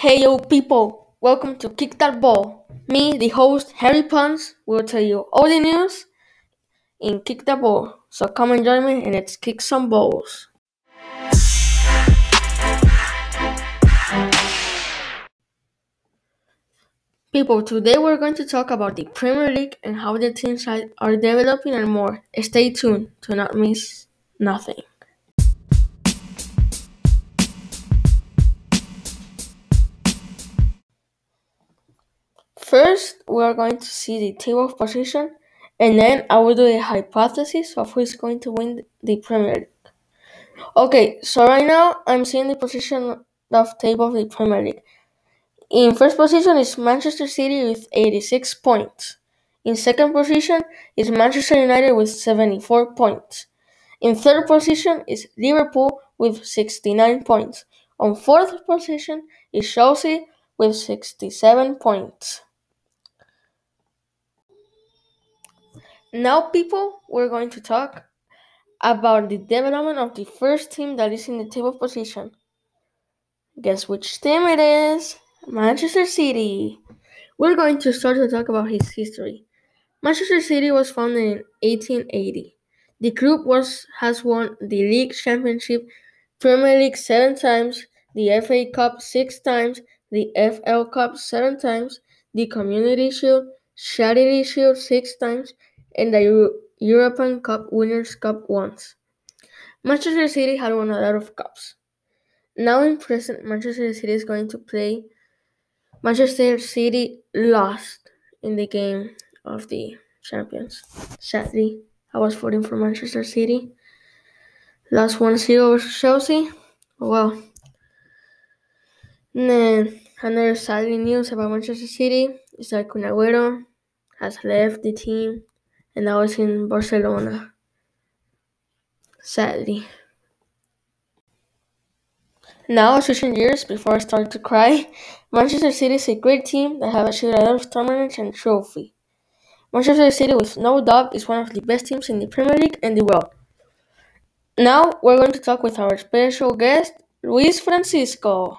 Hey yo people, welcome to Kick That Ball. Me, the host, Harry Pons, will tell you all the news in Kick That Ball. So come and join me and let's kick some balls. People, today we're going to talk about the Premier League and how the teams are developing and more. Stay tuned to not miss nothing. First, we are going to see the table of position, and then I will do a hypothesis of who is going to win the Premier League. Okay, so right now I'm seeing the position of table of the Premier League. In first position is Manchester City with 86 points. In second position is Manchester United with 74 points. In third position is Liverpool with 69 points. On fourth position is Chelsea with 67 points. Now, people, we're going to talk about the development of the first team that is in the table position. Guess which team it is? Manchester City. We're going to start to talk about his history. Manchester City was founded in 1880. The group was has won the league championship, Premier League seven times, the FA Cup six times, the FL Cup seven times, the Community Shield, Charity Shield six times, and the Euro- European Cup Winners' Cup once. Manchester City had won a lot of cups. Now in present, Manchester City is going to play. Manchester City lost in the game of the champions. Sadly, I was voting for Manchester City. Lost 1 0 versus Chelsea. Oh, well, then another sadly news about Manchester City is that Kun Agüero has left the team and now was in Barcelona. Sadly. Now, switching gears before I start to cry, Manchester City is a great team that have achieved a lot of tournaments and trophy. Manchester City, with no doubt, is one of the best teams in the Premier League and the world. Now, we're going to talk with our special guest, Luis Francisco.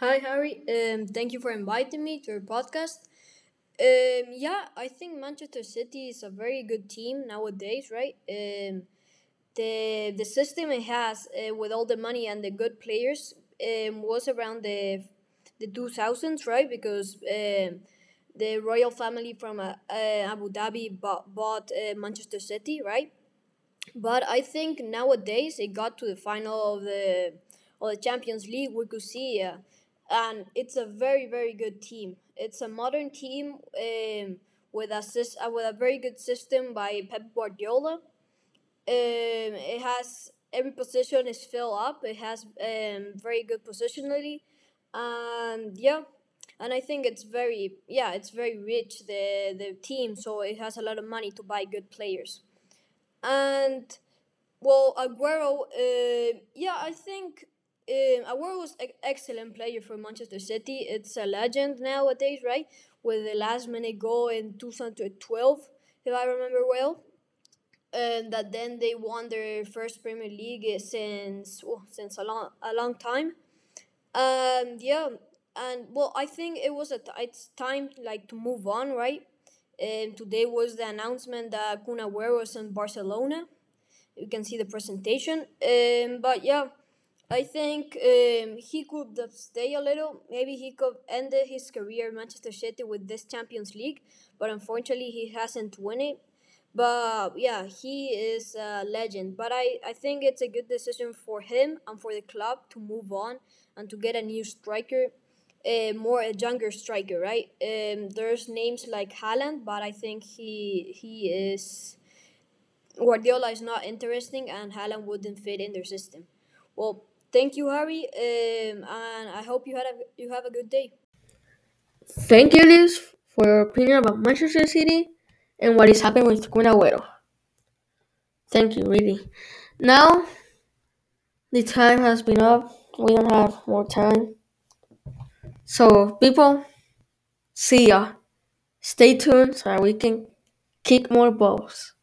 Hi, Harry. Um, thank you for inviting me to your podcast. Um, yeah, I think Manchester City is a very good team nowadays, right? Um, the the system it has uh, with all the money and the good players um, was around the the 2000s, right? Because um, the royal family from uh, uh, Abu Dhabi bought, bought Manchester City, right? But I think nowadays it got to the final of the of the Champions League. We could see, uh, and it's a very very good team. It's a modern team um, with a uh, with a very good system by Pep Guardiola. Um, it has every position is filled up. It has um, very good positionality, and yeah, and I think it's very yeah it's very rich the the team. So it has a lot of money to buy good players, and well Aguero, uh, yeah I think. Um, Aguero was an excellent player for Manchester City. It's a legend nowadays, right? With the last minute goal in 2012, if I remember well and that then they won their first Premier League since oh, since a long a long time. Um, yeah, and well, I think it was a t- it's time like to move on, right? And today was the announcement that Kun Agüero was in Barcelona. You can see the presentation. Um, but yeah, I think um, he could stay a little. Maybe he could end his career in Manchester City with this Champions League, but unfortunately he hasn't won it. But yeah, he is a legend. But I, I think it's a good decision for him and for the club to move on and to get a new striker, uh, more a younger striker, right? Um, there's names like Haaland, but I think he he is Guardiola is not interesting, and Haaland wouldn't fit in their system. Well, thank you, Harry, um, and I hope you had a you have a good day. Thank you, Liz, for your opinion about Manchester City and what is happening with Kun Agüero. Thank you, really. Now, the time has been up. We don't have more time. So, people, see ya. Stay tuned so we can kick more balls.